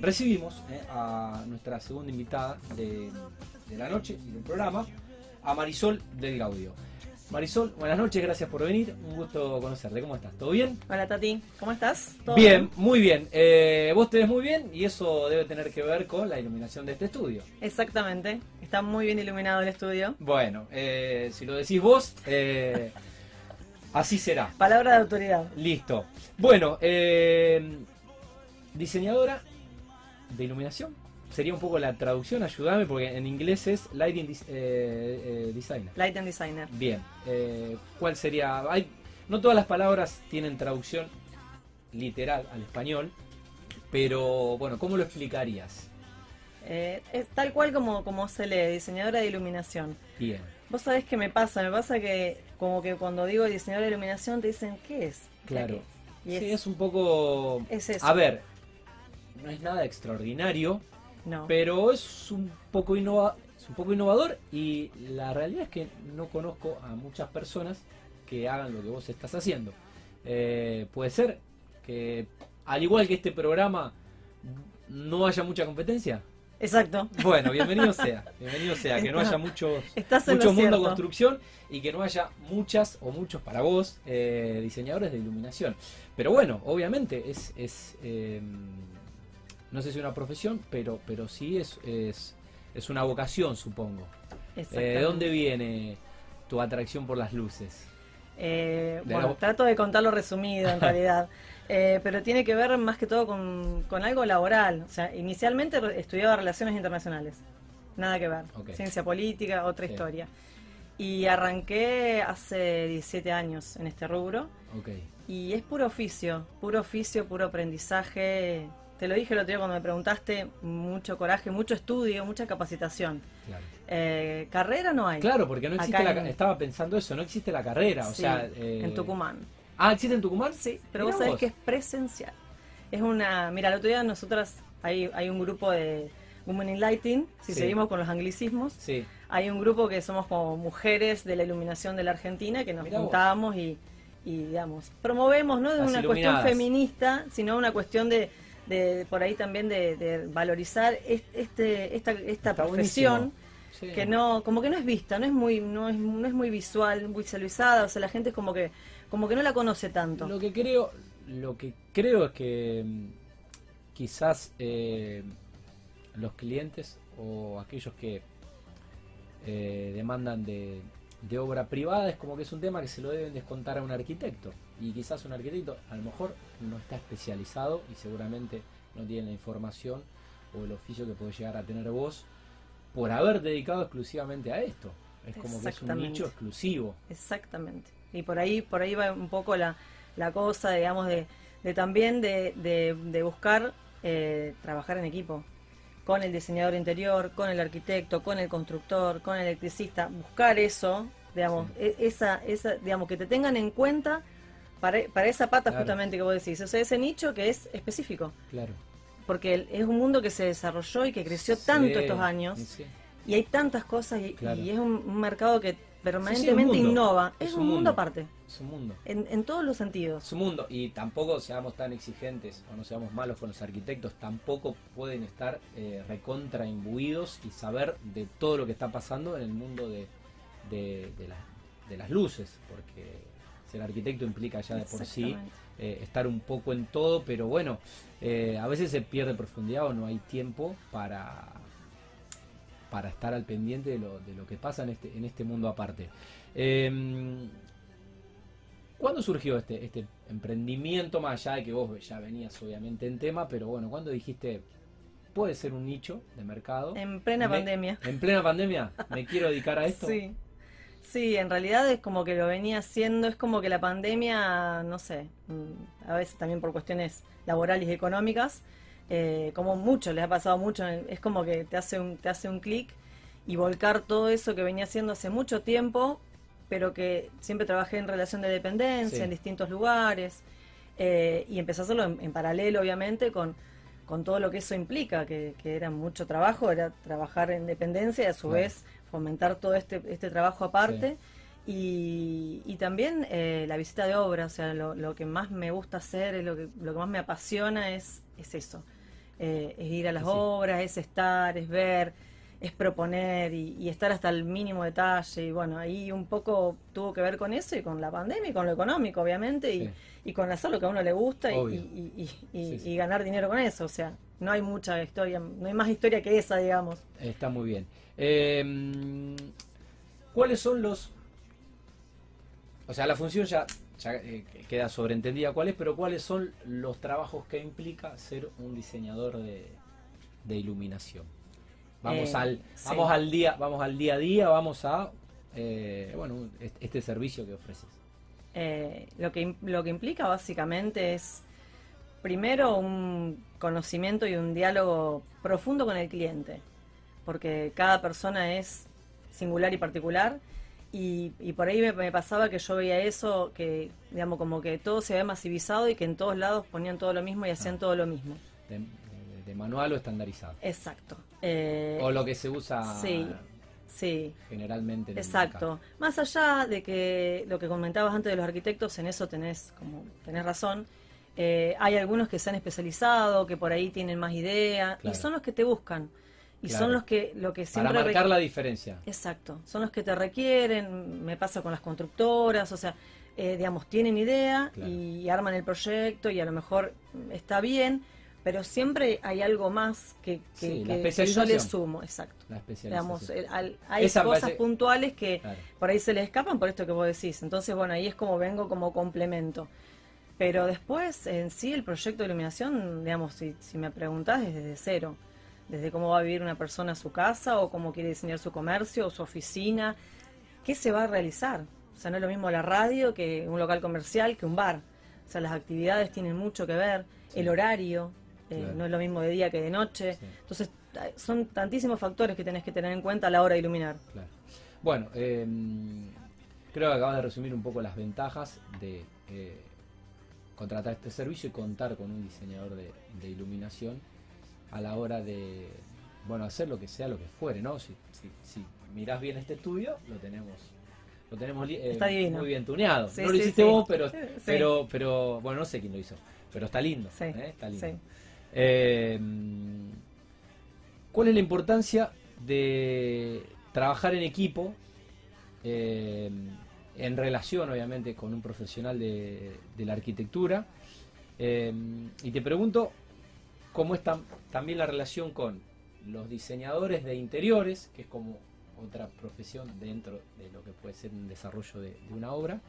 recibimos eh, a nuestra segunda invitada de, de la noche y del programa, a Marisol del Gaudio. Marisol, buenas noches, gracias por venir. Un gusto conocerte. ¿Cómo estás? ¿Todo bien? Hola Tati, ¿cómo estás? ¿Todo Bien, muy bien. Eh, vos te ves muy bien y eso debe tener que ver con la iluminación de este estudio. Exactamente, está muy bien iluminado el estudio. Bueno, eh, si lo decís vos, eh, así será. Palabra de autoridad. Listo. Bueno, diseñadora de iluminación. Sería un poco la traducción, ayúdame, porque en inglés es Lighting dis- eh, eh, Designer. Light and Designer. Bien, eh, ¿cuál sería? Hay, no todas las palabras tienen traducción literal al español, pero bueno, ¿cómo lo explicarías? Eh, es tal cual como, como se lee, diseñadora de iluminación. Bien, Vos sabés qué me pasa, me pasa que como que cuando digo diseñadora de iluminación te dicen, ¿qué es? claro. ¿Qué es? Y Sí, es, es un poco... es eso. A ver, no es nada extraordinario, no. pero es un poco innova- es un poco innovador y la realidad es que no conozco a muchas personas que hagan lo que vos estás haciendo. Eh, puede ser que al igual que este programa no haya mucha competencia. Exacto. Bueno, bienvenido sea, bienvenido sea, que no haya muchos mucho mundo construcción y que no haya muchas o muchos para vos eh, diseñadores de iluminación. Pero bueno, obviamente es, es eh, no sé si una profesión, pero, pero sí es, es, es una vocación, supongo. Eh. ¿De dónde viene tu atracción por las luces? Eh, bueno, la- trato de contarlo resumido en realidad, Eh, pero tiene que ver más que todo con, con algo laboral. O sea, inicialmente estudiaba relaciones internacionales, nada que ver. Ciencia política, otra historia. Y arranqué hace 17 años en este rubro y es puro oficio, puro oficio, puro aprendizaje. Te lo dije el otro día cuando me preguntaste, mucho coraje, mucho estudio, mucha capacitación. claro. Eh, carrera no hay. Claro, porque no existe Acá la, en- estaba pensando eso, no existe la carrera, o sea, eh, en Tucumán. Ah, ¿existe en Tucumán? Sí, pero Mirá vos sabés vos. que es presencial. Es una. Mira, el otro día nosotras. Hay, hay un grupo de Women in Lighting, si Sí. seguimos con los anglicismos. Sí, Hay un grupo que somos como mujeres de la iluminación de la Argentina que nos Mirá juntábamos y, y, digamos, promovemos no de Las una iluminadas. cuestión feminista, sino una cuestión de, de por ahí también de, de valorizar es- este, esta, esta profesión sí. que no como que no es vista no es muy no es, no es muy visual muy visualizada o sea la gente es como que como que no la conoce tanto. Lo que creo, lo que creo es que mm, quizás eh, los clientes o aquellos que eh, demandan de, de obra privada es como que es un tema que se lo deben descontar a un arquitecto y quizás un arquitecto a lo mejor no está especializado y seguramente no tiene la información o el oficio que puede llegar a tener vos por haber dedicado exclusivamente a esto. Es como que es un nicho exclusivo. Exactamente. Y por ahí, por ahí va un poco la, la cosa, digamos, de, de también de, de- de buscar eh, trabajar en equipo. Con el diseñador interior, con el arquitecto, con el constructor, con el electricista. Buscar eso, digamos, Sí. e- esa, esa, digamos, que te tengan en cuenta para, para esa pata Claro. justamente que vos decís. O sea, ese nicho que es específico. Claro. Porque es un mundo que se desarrolló y que creció tanto estos años. sí. Y hay tantas cosas y, Claro. y es un, un mercado que permanentemente innova. Es Es, un un mundo, mundo. aparte, Es un mundo. en, en todos los sentidos. su mundo y tampoco seamos tan exigentes o no seamos malos con los arquitectos, tampoco pueden estar eh, recontra imbuidos y saber de todo lo que está pasando en el mundo de, de, de la- de las luces, porque ser arquitecto implica ya de por sí eh, estar un poco en todo, pero bueno, eh, a veces se pierde profundidad o no hay tiempo para para estar al pendiente de lo, de lo que pasa en este, en este mundo aparte. Eh, ¿Cuándo surgió este, este emprendimiento, más allá de que vos ya venías obviamente en tema, pero bueno, ¿cuándo dijiste, puede ser un nicho de mercado? En plena Me- pandemia. ¿En plena pandemia? ¿Me quiero dedicar a esto? Sí. Sí, en realidad es como que lo venía haciendo, es como que la pandemia, no sé, mm, a veces también por cuestiones laborales y económicas, eh, como mucho, les ha pasado mucho, es como que te hace un, te hace un clic y volcar todo eso que venía haciendo hace mucho tiempo, pero que siempre trabajé en relación de dependencia, Sí. en distintos lugares, eh, y empecé a hacerlo en, en paralelo, obviamente, con, con todo lo que eso implica, que, que era mucho trabajo, era trabajar en dependencia y a su vez fomentar todo este, este trabajo aparte. Y, y también eh, la visita de obra, o sea, lo, lo que más me gusta hacer, es lo que, lo que más me apasiona es, es eso. eh, es ir a las Sí. obras, es estar, es ver, es proponer y, y estar hasta el mínimo detalle. Y bueno, ahí un poco tuvo que ver con eso y con la pandemia y con lo económico, obviamente, y, Sí. y con hacer lo que a uno le gusta y, y ganar dinero con eso. O sea, no hay mucha historia, no hay más historia que esa, digamos. Está muy bien. Eh, ¿Cuáles son los... O sea, la función ya, ya, eh, queda sobreentendida cuál es, pero ¿cuáles son los trabajos que implica ser un diseñador de, de iluminación? Vamos Eh, al sí. vamos al día vamos al día a día, vamos a bueno este, servicio que ofreces. Lo, que, lo que implica básicamente es, primero, un conocimiento y un diálogo profundo con el cliente, porque cada persona es singular y particular, y, y por ahí me, me pasaba que yo veía eso, que digamos como que todo se había masivizado y que en todos lados ponían todo lo mismo y hacían Ah. todo lo mismo. De, de- de manual o estandarizado. Exacto. Eh, o lo que se usa sí, sí. generalmente en Exacto. Más allá de que lo que comentabas antes de los arquitectos, en eso tenés como tenés razón. Eh, hay algunos que se han especializado, que por ahí tienen más idea Claro. y son los que te buscan y Claro. son los que lo que Para siempre marcar requ- la diferencia. Exacto, son los que te requieren. Me pasa con las constructoras, o sea, eh, digamos tienen idea Claro. y arman el proyecto y a lo mejor está bien, pero siempre hay algo más que, que, Sí, que- que yo le sumo. Exacto. La Digamos, el- al- hay Esa cosas parece- puntuales que Claro. por ahí se le escapan por esto que vos decís. Entonces, bueno, ahí es como vengo como complemento. Pero después, en sí, el proyecto de iluminación, digamos, si, si me preguntás, es desde cero. Desde cómo va a vivir una persona su casa, o cómo quiere diseñar su comercio, o su oficina. ¿Qué se va a realizar? O sea, no es lo mismo la radio que un local comercial, que un bar. O sea, las actividades tienen mucho que ver. Sí. El horario, eh, Claro. no es lo mismo de día que de noche. Sí. Entonces, son tantísimos factores que tenés que tener en cuenta a la hora de iluminar. Claro. Bueno, eh, creo que acabas de resumir un poco las ventajas de eh, contratar este servicio y contar con un diseñador de, de iluminación a la hora de bueno hacer lo que sea lo que fuere, ¿no? Si, si, si mirás bien este estudio, lo tenemos lo tenemos eh, Está muy bien tuneado. Sí, no lo sí, hiciste sí. vos, pero pero pero bueno, no sé quién lo hizo, pero está lindo, ¿eh? está lindo. sí. Eh, ¿Cuál es la importancia de trabajar en equipo eh, en relación, obviamente, con un profesional de, de la arquitectura? Eh, y te pregunto, ¿cómo es tam- también la relación con los diseñadores de interiores, que es como otra profesión dentro de lo que puede ser un desarrollo de, de una obra?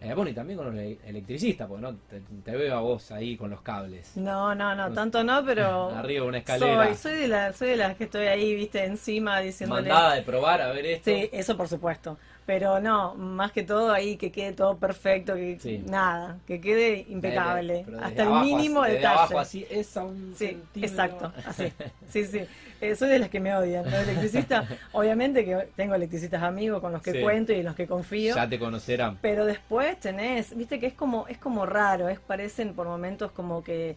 Eh, bueno, y también con los ele- electricistas, porque ¿no? te, te veo a vos ahí con los cables. No, no, no, tanto no, pero Arriba de una escalera. soy, soy de la, soy de las que estoy ahí, viste, encima diciéndole. Mandada de probar a ver esto. Sí, eso por supuesto. Pero no, más que todo ahí que quede todo perfecto, que Sí. nada, que quede impecable, desde hasta el mínimo así- detalle. abajo así, es a un Sí, centímetro. exacto, así. Sí, sí. Eh, soy de las que me odian. Los electricistas, obviamente que tengo electricistas amigos con los que Sí. cuento y en los que confío. Ya te conocerán. Pero después tenés, viste que es como, es como raro, es parecen por momentos como que,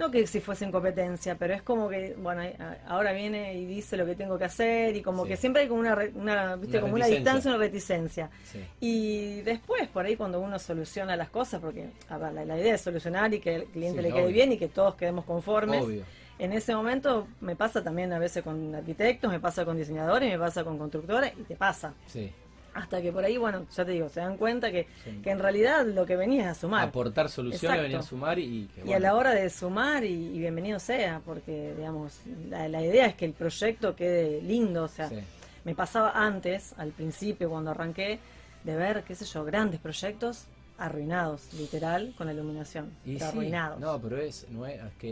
no que si fuesen competencia, pero es como que, bueno, a- ahora viene y dice lo que tengo que hacer y como Sí. que siempre hay como una, una viste, Una como una distancia, una reticencia. Sí. Y después, por ahí cuando uno soluciona las cosas, porque a ver, la, la idea es solucionar y que el cliente Sí, le quede obvio. bien y que todos quedemos conformes. Obvio. En ese momento me pasa también a veces con arquitectos, me pasa con diseñadores, me pasa con constructores y te pasa. Sí. Hasta que por ahí, bueno, ya te digo, se dan cuenta que, Sí. que en realidad lo que venía es a sumar. Aportar soluciones, venir a sumar y que, Y a la hora de sumar, y, y bienvenido sea, porque, digamos, la, la idea es que el proyecto quede lindo. O sea, sí. me pasaba antes, al principio, cuando arranqué, de ver, qué sé yo, grandes proyectos arruinados, literal, con la iluminación. Y pero sí, arruinados. No, pero es, no es, es que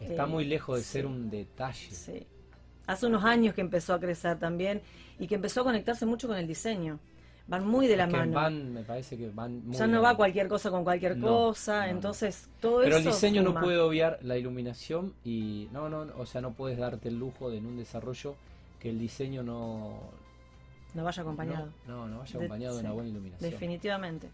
es- está Eh, muy lejos de ser un detalle. Sí. Hace unos años que empezó a crecer también y que empezó a conectarse mucho con el diseño. Van muy de la Es que mano. van, me parece que van muy ya no va cualquier cosa con cualquier No, cosa, no, entonces todo Pero el eso. diseño no puede obviar la iluminación y no, no, o sea, no puedes darte el lujo de en un desarrollo que el diseño no No vaya acompañado. No, no, no vaya acompañado de, una buena iluminación. Definitivamente.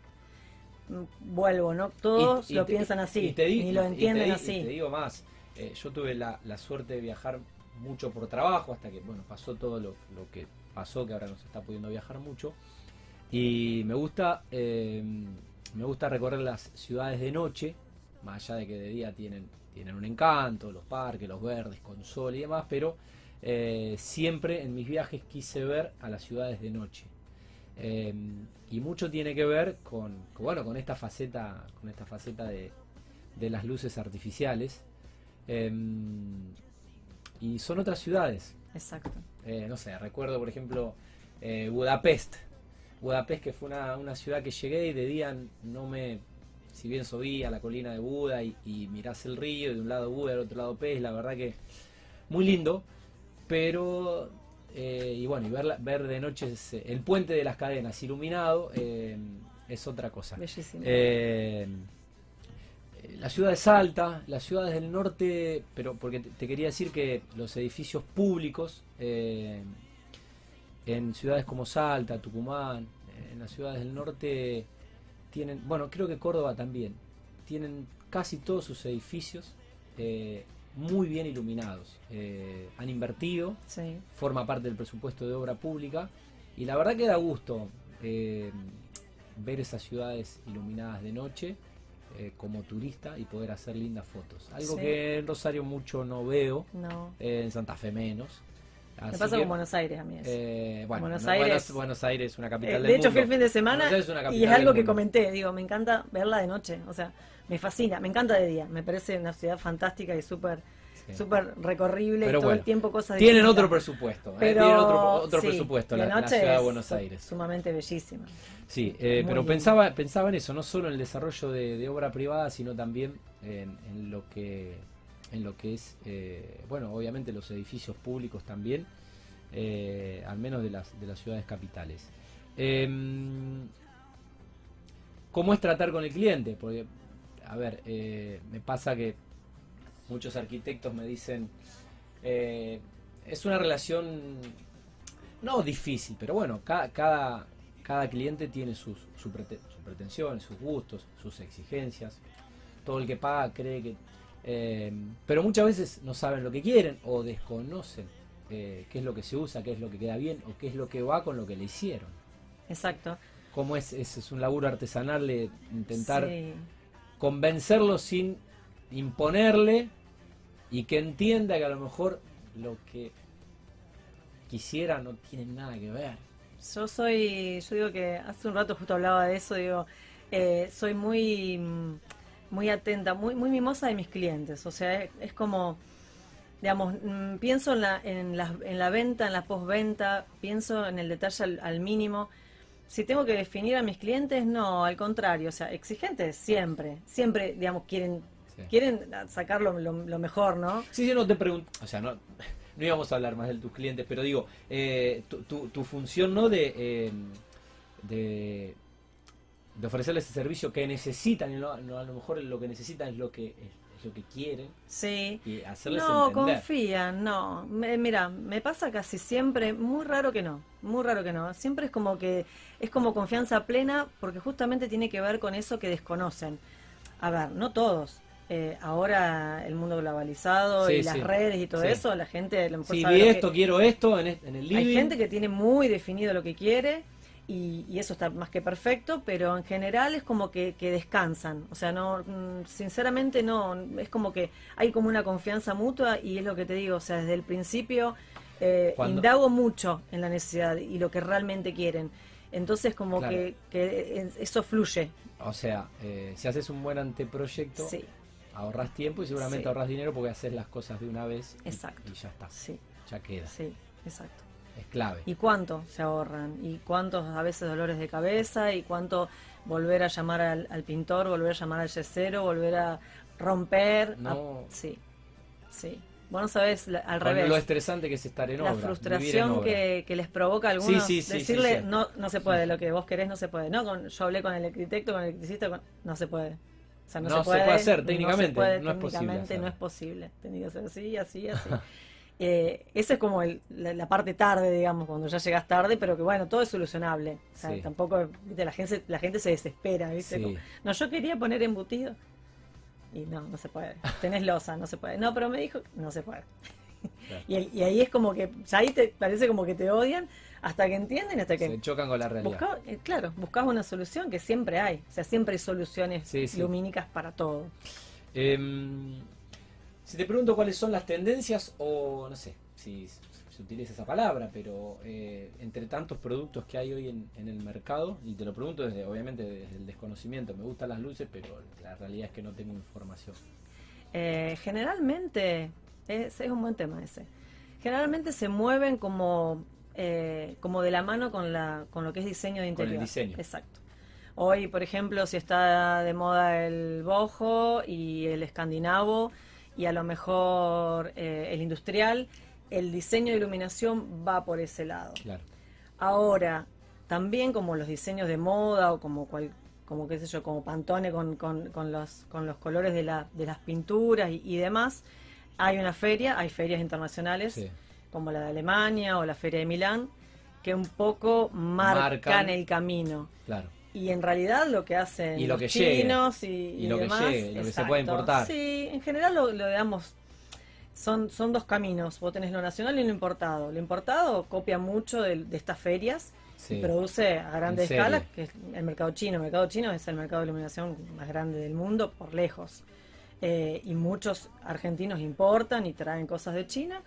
Mm, Vuelvo, ¿no? Todos Y- y lo te- piensan así, y te ni lo y te entienden di- y así. te digo más, eh, yo tuve la, la suerte de viajar mucho por trabajo hasta que, bueno, pasó todo lo, lo que pasó, que ahora no se está pudiendo viajar mucho. Y me gusta, eh, me gusta recorrer las ciudades de noche, más allá de que de día tienen tienen un encanto, los parques, los verdes, con sol y demás, pero eh, siempre en mis viajes quise ver a las ciudades de noche. Eh, y mucho tiene que ver con, bueno, con esta faceta, con esta faceta de, de las luces artificiales. Y son otras ciudades. Exacto. no sé, recuerdo por ejemplo Budapest. Budapest que fue una, una ciudad que llegué y de día no me si bien subí a la colina de Buda y, mirás el río, y de un lado Buda, del otro lado Pez, la verdad que muy lindo, pero, eh, y bueno, y ver, ver de noche eh, el puente de las cadenas iluminado eh, es otra cosa. Bellísimo. La ciudad de Salta, las ciudades del norte, pero porque te, quería decir que los edificios públicos en ciudades como Salta, Tucumán, en las ciudades del norte tienen, bueno, creo que Córdoba también, tienen casi todos sus edificios eh, muy bien iluminados. Eh, han invertido, forma parte del presupuesto de obra pública y la verdad que da gusto eh, ver esas ciudades iluminadas de noche como turista y poder hacer lindas fotos. Algo que en Rosario mucho no veo, en Santa Fe menos. Me pasa con Buenos Aires a mí. Eh, bueno, Buenos, Aires, Buenos Aires es una capital eh, del De hecho, fui el fin de semana y es algo que comenté. Digo, me encanta verla de noche. O sea, me fascina. Me encanta de día. Me parece una ciudad fantástica y súper súper recorrible y todo el tiempo cosas tienen otro presupuesto ¿eh? pero, tienen otro, otro presupuesto la, la, ciudad de Buenos Aires sumamente bellísima sí eh, pero pensaba pensaba en eso no solo en el desarrollo de, obra privada sino también en, en, lo que en lo que es, eh, bueno, obviamente los edificios públicos también, eh, al menos de las, de las ciudades capitales. Em, ¿Cómo es tratar con el cliente? Porque, a ver, me pasa que muchos arquitectos me dicen, es una relación, no difícil, pero bueno, cada, cada, cada cliente tiene sus, sus pretensiones, sus gustos, sus exigencias. Todo el que paga cree que eh, pero muchas veces no saben lo que quieren o desconocen eh, qué es lo que se usa, qué es lo que queda bien o qué es lo que va con lo que le hicieron. Exacto. Como es, es, un laburo artesanal de intentar convencerlo sin imponerle y que entienda que a lo mejor lo que quisiera no tiene nada que ver. Yo soy, yo digo que hace un rato justo hablaba de eso, digo, eh, soy muy mm, muy atenta, muy, muy mimosa de mis clientes. O sea, es, como, digamos, mm, pienso en la, en la, en la venta, en la postventa, pienso en el detalle al, mínimo. Si tengo que definir a mis clientes, no, al contrario, o sea, exigentes siempre, siempre, digamos, quieren quieren sacar lo, mejor, ¿no? Sí, yo no te pregunto, o sea, no, no íbamos a hablar más de tus clientes, pero digo, eh, tu, tu, función, ¿no? De, eh, de de ofrecerles ese servicio que necesitan y no, a lo mejor lo que necesitan es lo que es, lo que quieren. Sí. Y hacerles no confían no. Mira me pasa casi siempre muy raro que no muy raro que no. Siempre es como que es como confianza plena porque justamente tiene que ver con eso que desconocen. A ver no todos eh, ahora el mundo globalizado y las redes y todo eso, la gente a sí, vi esto, quiero esto en, en el living. Hay gente que tiene muy definido lo que quiere y, eso está más que perfecto, pero en general es como que, descansan. O sea, no, mm, sinceramente no, es como que hay como una confianza mutua y es lo que te digo, o sea, desde el principio eh, indago mucho en la necesidad y lo que realmente quieren. Entonces como que, eso fluye. O sea, eh, si haces un buen anteproyecto, ahorras tiempo y seguramente ahorras dinero porque haces las cosas de una vez exacto. Y, ya está. Sí. Ya queda. Sí, exacto es clave. ¿Y cuánto se ahorran? ¿Y cuántos a veces dolores de cabeza? ¿Y cuánto volver a llamar al, pintor, volver a llamar al yesero, volver a romper? No. sí, sí. Bueno, sabes, al revés. Lo estresante que es estar en obra. La frustración Que, les provoca a algunos. decirle, no no se puede, lo que vos querés no se puede. No, yo hablé con el arquitecto, con el electricista, no se puede. O sea, no, se, puede, hacer técnicamente. No, no es posible. No es posible. Tiene que ser así, así, así. Eh, esa es como la, parte tarde, digamos, cuando ya llegas tarde, pero que bueno, todo es solucionable. tampoco, la gente, la gente se desespera, ¿viste? no, yo quería poner embutido. Y no, no se puede. Tenés losa, no se puede. No, pero me dijo, no se puede. y, ahí es como que, ya ahí te parece como que te odian hasta que entienden, hasta que... Se chocan con la realidad. Eh, claro, buscas una solución que siempre hay. O sea, siempre hay soluciones lumínicas para todo. Em, Si te pregunto cuáles son las tendencias o no sé si se utiliza esa palabra, pero eh, entre tantos productos que hay hoy en, el mercado, y te lo pregunto desde, obviamente desde el desconocimiento, me gustan las luces, pero la realidad es que no tengo información. Eh, generalmente, es, es, un buen tema ese, generalmente se mueven como, eh, como de la mano con, la, con lo que es diseño de interior. Con el diseño. Exacto. Hoy, por ejemplo, si está de moda el bojo y el escandinavo y a lo mejor el industrial, el diseño de iluminación va por ese lado. Ahora, también como los diseños de moda o como cual, como qué sé yo, como Pantone con, con, los, con los colores de, la, de las pinturas y, demás, hay una feria, hay ferias internacionales, como la de Alemania o la feria de Milán, que un poco marcan, el camino. Claro. Y en realidad lo que hacen y lo que los chinos y, lo demás, que lo que se puede importar. Sí, en general lo, lo digamos, son, son dos caminos. Vos tenés lo nacional y lo importado. Lo importado copia mucho de, estas ferias y produce a grandes escalas, que es el mercado chino. El mercado chino es el mercado de iluminación más grande del mundo, por lejos. Eh, y muchos argentinos importan y traen cosas de China.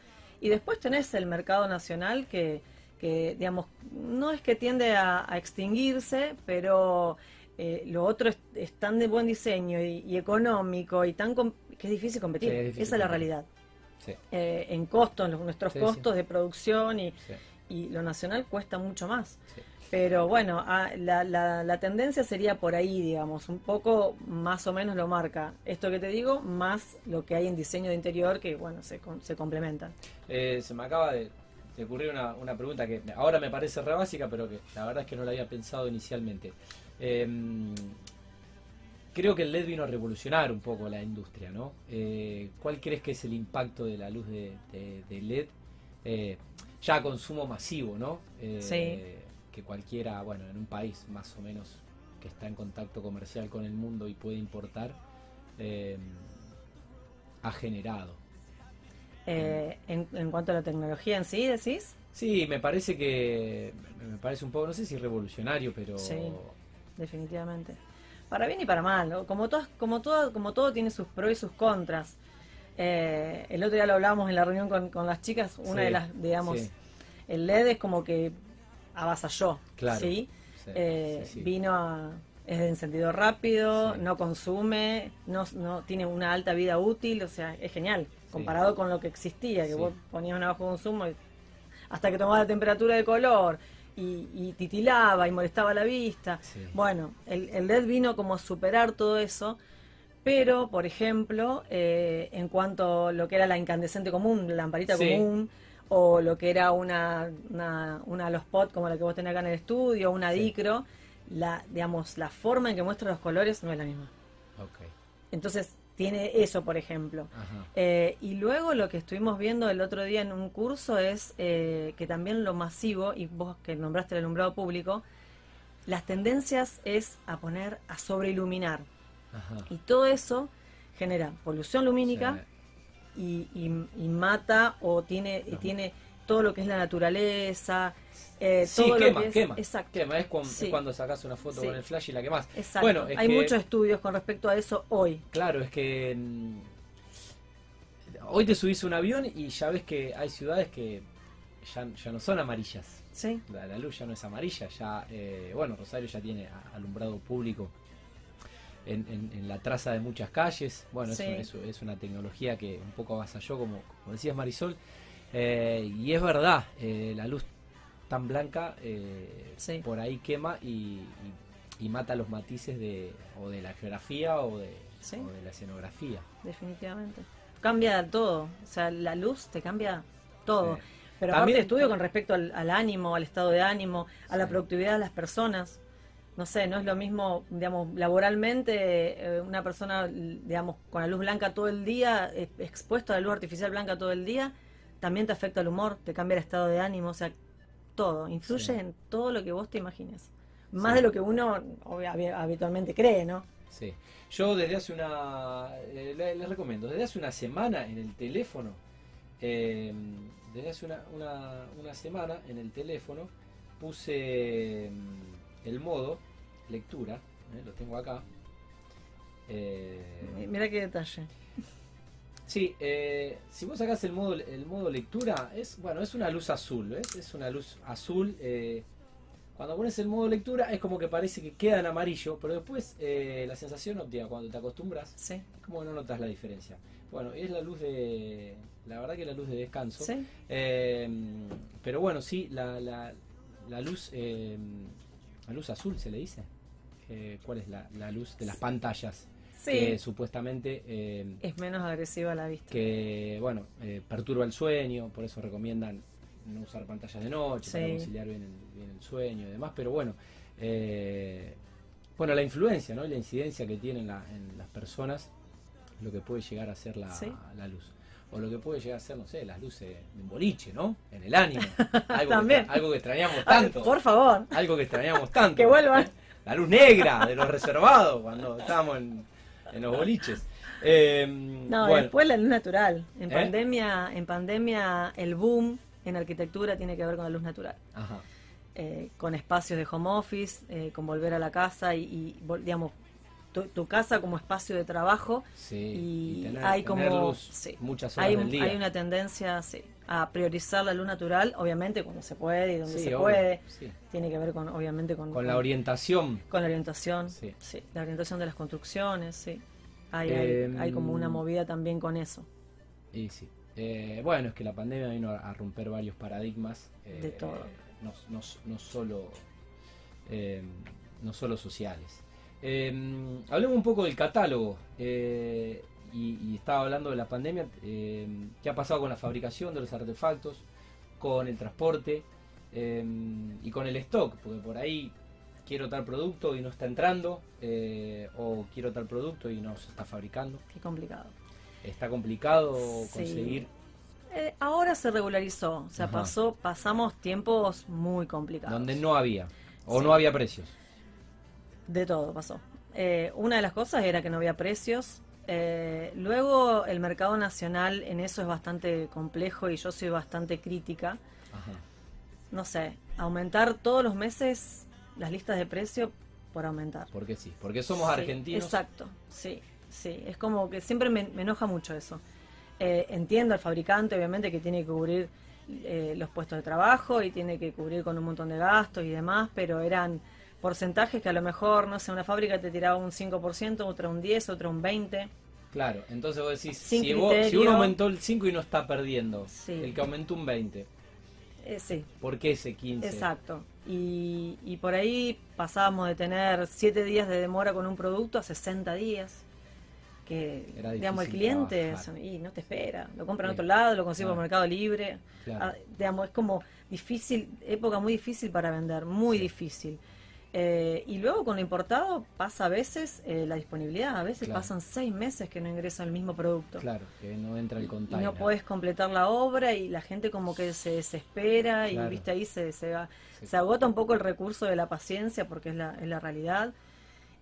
Y después tenés el mercado nacional que, que digamos, no es que tiende a, extinguirse, pero eh, lo otro es, tan de buen diseño y, económico y tan que es difícil competir. Esa es la realidad. Eh, en costos, nuestros costos de producción y, lo nacional cuesta mucho más. Pero bueno, ah, la, la, tendencia sería por ahí, digamos, un poco más o menos lo marca. Esto que te digo, más lo que hay en diseño de interior, que bueno, se, se complementan. Eh, se me acaba de, ocurrir una, una, pregunta que ahora me parece re básica, pero que la verdad es que no la había pensado inicialmente. Em, creo que el LED vino a revolucionar un poco la industria, ¿no? Eh, ¿Cuál crees que es el impacto de la luz de, LED? Eh, ya consumo masivo, ¿no? Eh, sí. Que cualquiera, bueno, en un país más o menos que está en contacto comercial con el mundo y puede importar, ha generado. En, en, cuanto a la tecnología en sí, decís? Sí, me parece que, me parece un poco, no sé si revolucionario, pero... Sí, definitivamente para bien y para mal, como, todo, como, todo, como todo tiene sus pros y sus contras. Eh, el otro día lo hablábamos en la reunión con, las chicas, una de las, digamos, el LED es como que avasalló, claro, ¿sí? Eh, vino a, es de encendido rápido, no consume, no, no tiene una alta vida útil, o sea, es genial, comparado con lo que existía, que vos ponías un bajo consumo hasta que tomaba la temperatura de color, y, titilaba y molestaba la vista. Bueno, el, el, LED vino como a superar todo eso, pero, por ejemplo, eh, en cuanto a lo que era la incandescente común, la lamparita común, o lo que era una, una, una los pot como la que vos tenés acá en el estudio, una dicro, la, digamos, la forma en que muestra los colores no es la misma. Entonces, tiene eso, por ejemplo. Eh, y luego lo que estuvimos viendo el otro día en un curso es eh, que también lo masivo, y vos que nombraste el alumbrado público, las tendencias es a poner a sobreiluminar. Y todo eso genera polución lumínica y, y, mata o tiene, tiene todo lo que es la naturaleza, eh, sí, quema, quema. Exacto. Quema, es, cuando, sacas una foto con el flash y la quemas. Exacto. Bueno, Hay muchos estudios con respecto a eso hoy. Claro, es que mm, hoy te subís a un avión y ya ves que hay ciudades que ya, ya no son amarillas. Sí. La, luz ya no es amarilla, ya, eh, bueno, Rosario ya tiene alumbrado público en, en, la traza de muchas calles. Bueno, es, una tecnología que un poco avasalló, como, como decías Marisol. Eh, y es verdad, la luz tan blanca eh, por ahí quema y, mata los matices de o de la geografía o de, la escenografía. Definitivamente. Cambia todo, o sea, la luz te cambia todo. Pero también estudio con respecto al, ánimo, al estado de ánimo, a la productividad de las personas. No sé, no es lo mismo, digamos, laboralmente, eh, una persona, digamos, con la luz blanca todo el día, expuesto a la luz artificial blanca todo el día, también te afecta el humor, te cambia el estado de ánimo, o sea, todo, influye en todo lo que vos te imagines. Más de lo que uno habitualmente cree, ¿no? Sí. Yo desde hace una, eh, les recomiendo, desde hace una semana en el teléfono, em, desde hace una, una, semana en el teléfono puse em, el modo lectura, eh, lo tengo acá. Eh, Mira qué detalle. Sí, eh, si vos sacás el modo, el modo lectura, es bueno, es una luz azul, ¿ves? Es una luz azul. eh, cuando pones el modo lectura es como que parece que queda en amarillo, pero después la sensación óptica, cuando te acostumbras, Sí, es como que no notas la diferencia. Bueno, es la luz de... La verdad que es la luz de descanso. sí. Pero bueno, sí, la, la, la luz la luz azul se le dice. Eh, ¿Cuál es la, la luz de las pantallas? Sí, Que supuestamente eh, es menos agresiva a la vista. que bueno eh, perturba el sueño, por eso recomiendan no usar pantallas de noche para Sí. conciliar bien el, bien el sueño y demás. Pero bueno, eh, bueno la influencia, ¿no? La incidencia que tiene en, la- en las personas, lo que puede llegar a ser la, Sí. la luz. O lo que puede llegar a ser, no sé, las luces de un boliche, ¿no? En el ánimo. Algo, También. Que, algo que extrañamos Ay, tanto. por favor, Algo que extrañamos tanto. que vuelvan. La luz negra de los reservados cuando estábamos en, en los boliches. Eh, No, bueno, después la luz natural. En ¿Eh? pandemia, en pandemia el boom en arquitectura tiene que ver con la luz natural. Ajá. Eh, con espacios de home office, eh, con volver a la casa y, y, digamos, tu, tu casa como espacio de trabajo. Sí, Y tener- hay tener como- luz sí. muchas horas Hay, del un- día. hay una tendencia sí, a priorizar la luz natural, obviamente cuando se puede y donde Sí, se obvio, puede. Tiene que ver con, obviamente, con, Con la orientación. con la orientación, Sí. sí. la orientación de las construcciones, sí. Hay, hay- Em, hay como una movida también con eso. Y sí. Eh, bueno, es que la pandemia vino a, a romper varios paradigmas. eh, De todo. No, no, no solo, eh, no solo sociales. Eh, hablemos un poco del catálogo. eh, y, y estaba hablando de la pandemia. eh, ¿Qué ha pasado con la fabricación de los artefactos? Con el transporte eh, y con el stock. Porque por ahí quiero tal producto y no está entrando. eh, o quiero tal producto y no se está fabricando. Qué complicado. Está complicado Sí. conseguir. Eh, ahora se regularizó, o sea, Ajá. pasó, pasamos tiempos muy complicados. Donde no había. O Sí. no había precios. De todo pasó. Eh, una de las cosas era que no había precios. Eh, luego el mercado nacional en eso es bastante complejo y yo soy bastante crítica. Ajá. No sé, aumentar todos los meses las listas de precio por aumentar. Porque sí. Porque somos Sí, argentinos. Exacto, sí, sí. Es como que siempre me, me enoja mucho eso. Eh, entiendo al fabricante, obviamente, que tiene que cubrir eh, los puestos de trabajo y tiene que cubrir con un montón de gastos y demás, pero eran porcentajes que a lo mejor, no sé, una fábrica te tiraba un 5%, otra un 10%, otra un 20%. Claro. Entonces vos decís, Sin si, vos- si uno aumentó el 5 y no está perdiendo. Sí. El que aumentó un 20. Eh, sí, ¿Por qué ese 15? exacto. Y, y por ahí pasábamos de tener 7 días de demora con un producto a 60 días. Que, digamos, el cliente trabajar. y no te espera. Lo compra en otro lado, lo consigue Claro. por Mercado Libre. Claro. Ah, digamos, es como difícil, época muy difícil para vender, muy Sí. difícil. Eh, y luego con lo importado pasa a veces eh, la disponibilidad, a veces Claro. pasan seis meses que no ingresa el mismo producto. Claro, que no entra el Y container. no puedes completar la obra y la gente como que se desespera Claro. y viste ahí se, se, va- Sí. se agota un poco el recurso de la paciencia porque es la, es la realidad.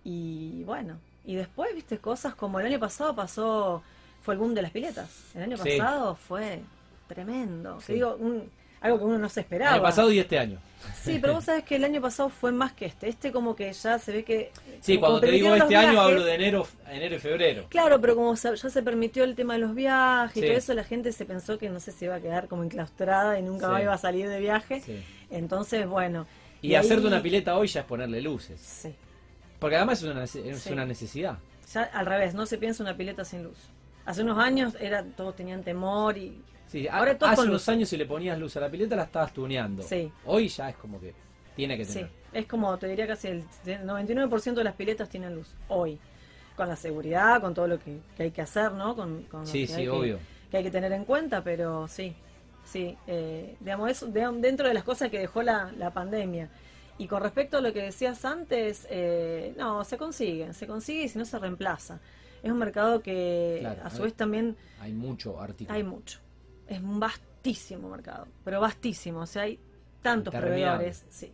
Y bueno, y después viste cosas como el año pasado pasó, fue el boom de las piletas. El año Sí. pasado fue tremendo. Sí. Digo, un- algo que uno no se esperaba. Año pasado y este año. Sí, pero vos sabés que el año pasado fue más que este. Este como que ya se ve que... Sí, cuando te digo este año hablo de enero, enero y febrero. Claro, pero como ya se permitió el tema de los viajes y Sí. todo eso, la gente se pensó que no sé si iba a quedar como enclaustrada y nunca Sí. más iba a salir de viaje. Sí. Entonces, bueno. Y, ahí- hacerte una pileta hoy ya es ponerle luces. Sí. Porque además es una, es una necesidad. Ya al revés, no se piensa una pileta sin luz. Hace unos años era todos tenían temor y Sí, a- Ahora todo hace con unos luz. años si le ponías luz a la pileta la estabas tuneando. Sí. Hoy ya es como que tiene que sí, tener. es como te diría casi el 99% de las piletas tienen luz hoy. Con la seguridad, con todo lo que, que hay que hacer, ¿no? Con, con lo Sí, que sí, hay que- obvio. que hay que tener en cuenta, pero sí, sí, eh, digamos, eso de- dentro de las cosas que dejó la, la pandemia. Y con respecto a lo que decías antes, eh, no, se consigue, se consigue y si no se reemplaza. Es un mercado que Claro, a a su vez también Hay mucho artículo. hay mucho. Es un vastísimo mercado, pero vastísimo, o sea, hay tantos Interminable. proveedores, sí.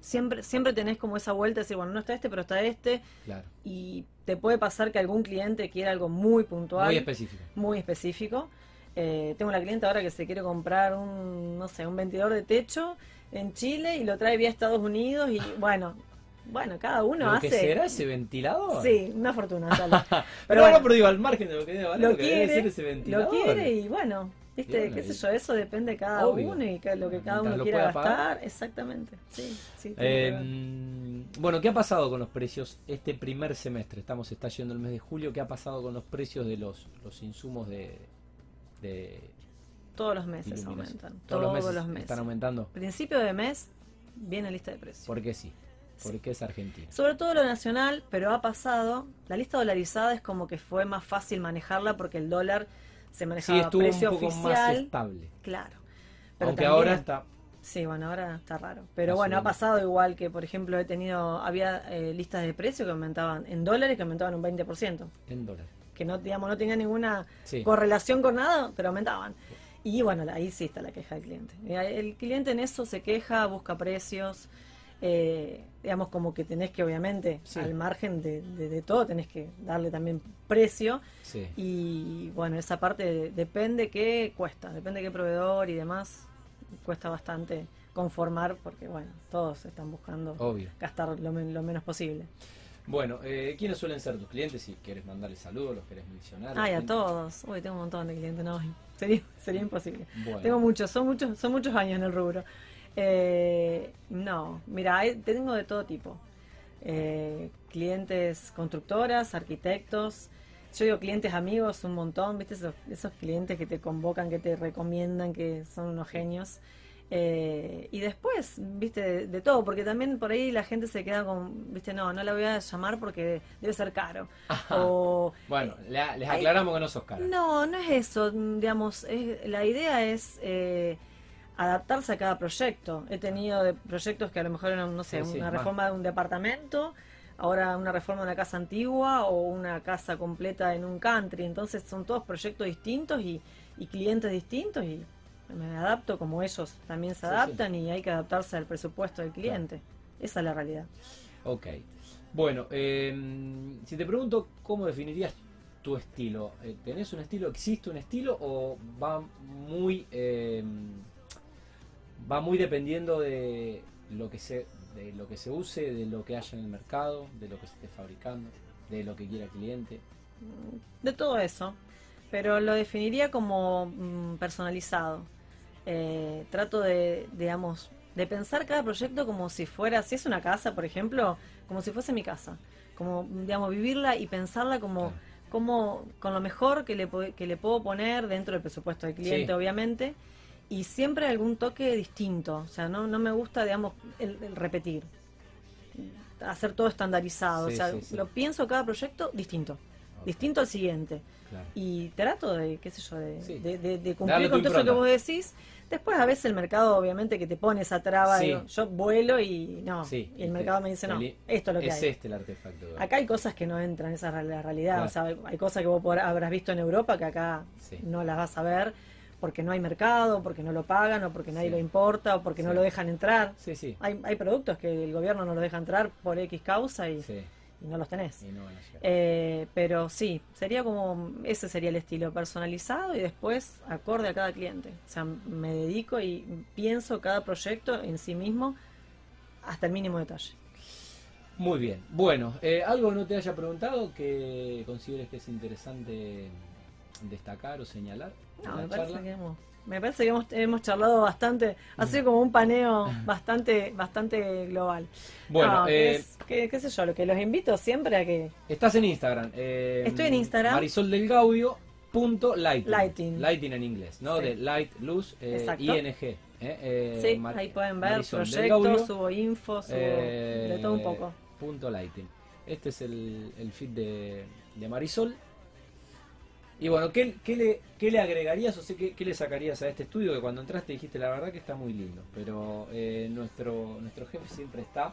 Siempre, siempre tenés como esa vuelta de decir, bueno, no está este, pero está este, Claro. y te puede pasar que algún cliente quiera algo muy puntual Muy específico. muy específico. Eh, tengo una cliente ahora que se quiere comprar un, no sé, un ventidor de techo en Chile y lo trae vía Estados Unidos y bueno, bueno, cada uno ¿Lo hace. que será ese ventilador? Sí, una fortuna. Pero, bueno, pero digo, al margen de lo que debe valer, lo lo que debe quiere, ser ese lo ventilador. quiere y bueno, viste, qué sé yo, eso depende de cada Obvio. uno y lo que cada uno quiera gastar. pagar. Exactamente, sí, sí. Eh, ver. bueno, ¿qué ha pasado con los precios este primer semestre? Estamos, está yendo el mes de julio. ¿Qué ha pasado con los precios de los, los insumos de, de Todos los meses aumentan. Todos, los meses, los meses. están aumentando. Principio de mes viene lista de precios. Porque sí. Porque es Argentina. Sobre todo lo nacional, pero ha pasado. La lista dolarizada es como que fue más fácil manejarla porque el dólar se manejaba Sí, estuvo un precio poco más oficial. estable. Claro. Aunque también- ahora está. Sí, bueno, ahora está raro. Pero bueno, ha pasado igual que, por ejemplo, he tenido, había eh, listas de precios que aumentaban en dólares que aumentaban un 20%. En dólar. Que no, digamos, no tenía ninguna Sí. correlación con nada, pero aumentaban. Y bueno, ahí sí está la queja del cliente. El cliente en eso se queja, busca precios, eh, digamos como que tenés que obviamente, Sí. al margen de, de- de todo, tenés que darle también precio. Sí. Y bueno, esa parte de- depende qué cuesta, depende qué proveedor y demás, cuesta bastante conformar porque bueno, todos están buscando Obvio. gastar lo, men- lo menos posible. Bueno, eh, ¿quiénes suelen ser tus clientes? Si quieres mandarles saludos, los querés mencionar. Ay, a ¿Quién- todos. Uy, tengo un montón de clientes, no, sería, sería imposible. Bueno. Tengo muchos, son muchos, son muchos años en el rubro. Eh, no, mira, tengo de todo tipo. Eh, clientes constructoras, arquitectos. Yo digo clientes amigos, un montón, ¿viste? Esos, esos clientes que te convocan, que te recomiendan, que son unos genios. Eh, y después, viste, de, de todo, porque también por ahí la gente se queda con, viste, no, no la voy a llamar porque debe ser caro. Ajá. O Bueno, le- les aclaramos que no sos cara. no, no es eso, digamos, es- la idea es eh, adaptarse a cada proyecto. He tenido de proyectos que a lo mejor eran, no sé, Sí, sí, una reforma de un departamento, ahora una reforma de una casa antigua o una casa completa en un country. Entonces son todos proyectos distintos y, y clientes distintos y me adapto como ellos también se Sí, adaptan y hay que adaptarse al presupuesto del cliente. Esa es la realidad. Ok. Bueno, eh, si te pregunto cómo definirías tu estilo, eh, ¿tenés un estilo, existe un estilo o va muy eh, va muy dependiendo de lo que se de lo que se use, de lo que haya en el mercado, de lo que se esté fabricando, de lo que quiera el cliente? De todo eso, pero lo definiría como mm, personalizado. Eh, trato de, digamos, de pensar cada proyecto como si fuera, si es una casa, por ejemplo, como si fuese mi casa. Como, digamos, vivirla y pensarla como, como con lo mejor que le, que le puedo poner dentro del presupuesto del cliente, Sí. obviamente, y siempre algún toque distinto. O sea, no, no me gusta, digamos, el, el repetir. Hacer todo estandarizado. Sí, o sea, sí, sí. lo pienso cada proyecto distinto distinto al siguiente. claro. Y trato de, qué sé yo, de, Sí. de, de- de Darle cumplir con todo eso que vos decís. Después a veces el mercado obviamente que te pone esa traba, digo, yo vuelo y no, y el este- mercado me dice, no, el- esto es lo que es hay. este el artefacto. Acá hay cosas que no entran, esa es la realidad. Claro. O sea, hay- cosas que vos por- habrás visto en Europa que acá no las vas a ver porque no hay mercado, porque no lo pagan, o porque nadie Sí. lo importa, o porque no lo dejan entrar. Sí, sí. Hay, hay productos que el gobierno no los deja entrar por X causa y, Sí. y no los tenés. Y no van a llegar. Eh, pero sí, sería como, ese sería el estilo personalizado y después acorde a cada cliente. O sea, me dedico y pienso cada proyecto en sí mismo hasta el mínimo detalle. Muy bien. Bueno, eh, ¿algo no te haya preguntado que consideres que es interesante destacar o señalar? No, me parece charla? que hemos, me parece que hemos, hemos charlado bastante, ha sido como un paneo bastante, bastante global. Bueno, No, eh, es- qué sé yo, lo que los invito siempre a que estás en Instagram. eh, Estoy en Instagram. Marisol del Gaudio. Punto lighting. Lighting. Lighting en inglés, ¿no? Sí. De light, luz, eh. ING. eh, sí, Mar- ahí pueden ver Marisol proyectos, subo info, subo de todo un poco. Punto lighting. Este es el, el feed de, de Marisol. Y bueno, ¿qué, qué le, qué le agregarías o sea, qué, qué le sacarías a este estudio? Que cuando entraste dijiste la verdad que está muy lindo, pero eh, nuestro, nuestro jefe siempre está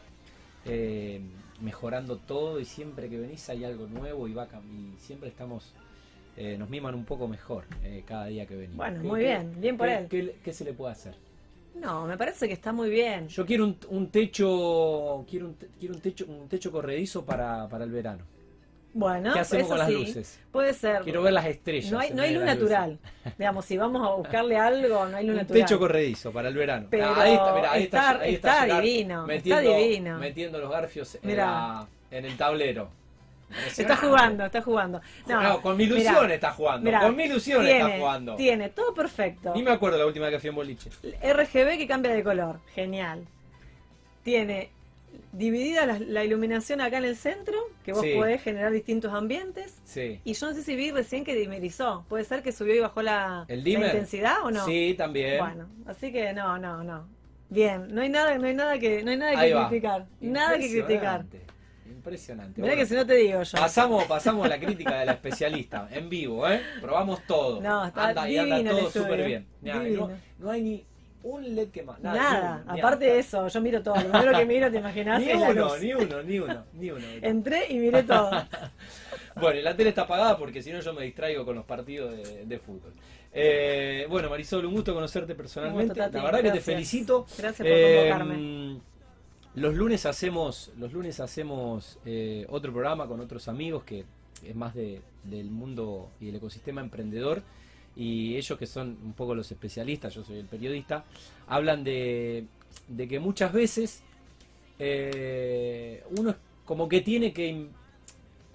eh, mejorando todo y siempre que venís hay algo nuevo y, va y siempre estamos, eh, nos miman un poco mejor eh, cada día que venimos. Bueno, ¿Qué- muy bien, bien por él. qué se le puede hacer? No, me parece que está muy bien. Yo quiero un, un techo, quiero un, quiero un techo, un techo corredizo para, para el verano. Bueno, ¿Qué hacemos eso con las sí, luces? Puede ser. Quiero ver las estrellas. No hay, no luz las luces. natural. Digamos, si vamos a buscarle algo, no hay luz Un natural. techo corredizo para el verano. Pero Ah, ahí está, mirá, ahí está, está- ahí está divino, está Metiendo, divino. metiendo los garfios en, la- en el tablero. Está jugando, está jugando. No, con mi ilusión mirá, está jugando. mirá, con mi ilusión tiene, está jugando. Tiene, todo perfecto. Ni me acuerdo la última vez que fui en boliche. RGB que cambia de color, genial. Tiene dividida la, la iluminación acá en el centro, que vos Sí. podés generar distintos ambientes. Sí. Y yo no sé si vi recién que dimerizó. ¿Puede ser que subió y bajó la, ¿El la dimmer? intensidad o no? Sí, también. Bueno, así que no, no, no. Bien, no hay nada, no hay nada que, no hay nada Ahí que va. criticar. Nada que criticar. Impresionante. Mirá Bueno, que si no te digo yo. Pasamos, pasamos la crítica de la especialista en vivo, ¿eh? Probamos todo. No, está anda, y anda todo súper bien. No hay ni un LED que más. Nada. Nada, ni uno, ni aparte de eso, yo miro todo. Lo primero que miro, te imaginas, Ni uno, ni uno, ni uno, ni uno. Entré y miré todo. Bueno, y la tele está apagada porque si no yo me distraigo con los partidos de, de fútbol. Eh, bueno, Marisol, un gusto conocerte personalmente. La verdad que te gracias. felicito. Gracias por Eh, convocarme. Los lunes hacemos, los lunes hacemos eh, otro programa con otros amigos que es más de, del mundo y del ecosistema emprendedor y ellos que son un poco los especialistas, yo soy el periodista, hablan de, de que muchas veces eh, uno como que tiene que in-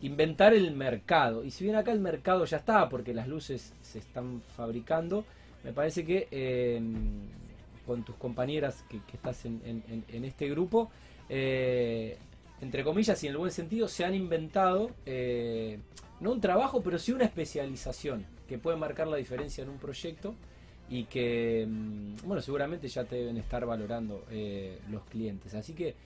inventar el mercado. Y si bien acá el mercado ya está porque las luces se están fabricando, me parece que eh, con tus compañeras que, que estás en- en este grupo, eh, entre comillas y en el buen sentido, se han inventado eh, no un trabajo, pero sí una especialización que puede marcar la diferencia en un proyecto y que, mm, bueno, seguramente ya te deben estar valorando eh, los clientes. Así que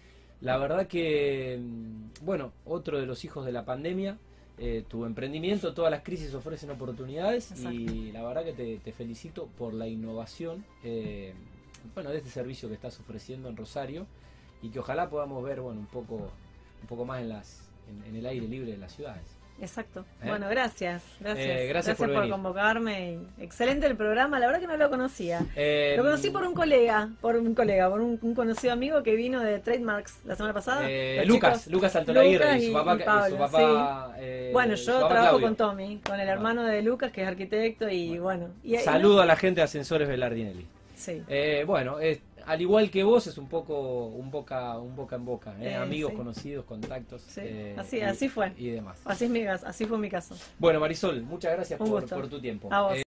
la verdad que, mm, bueno, otro de los hijos de la pandemia, eh, tu emprendimiento, todas las crisis ofrecen oportunidades y la verdad que te, te felicito por la innovación, eh, bueno, de este servicio que estás ofreciendo en Rosario y que ojalá podamos ver, bueno, un poco, un poco más en las, en, en el aire libre de las ciudades. Exacto. ¿Eh? Bueno, gracias. Gracias. Eh, gracias por venir. convocarme. Excelente el programa. La verdad que no lo conocía. Eh, Lo conocí por un colega, por un colega, por un, un conocido amigo que vino de Trademarks la semana pasada. eh, Lucas, chicos- Lucas Altolaguirre y su papá, y y Pablo, su papá, Bueno, yo papá trabajo Claudio. con Tommy, con el hermano de Lucas, que es arquitecto, y bueno. y Saludo a la gente de Ascensores Velardinelli. Sí. Bueno, es- al igual que vos, es un poco un boca, un boca en boca, ¿eh? Eh, amigos, sí. conocidos, contactos. Sí, eh, así- y- así fue. Y demás. Así, es mi, así fue mi caso. Bueno, Marisol, muchas gracias por, por tu tiempo. A vos. Eh,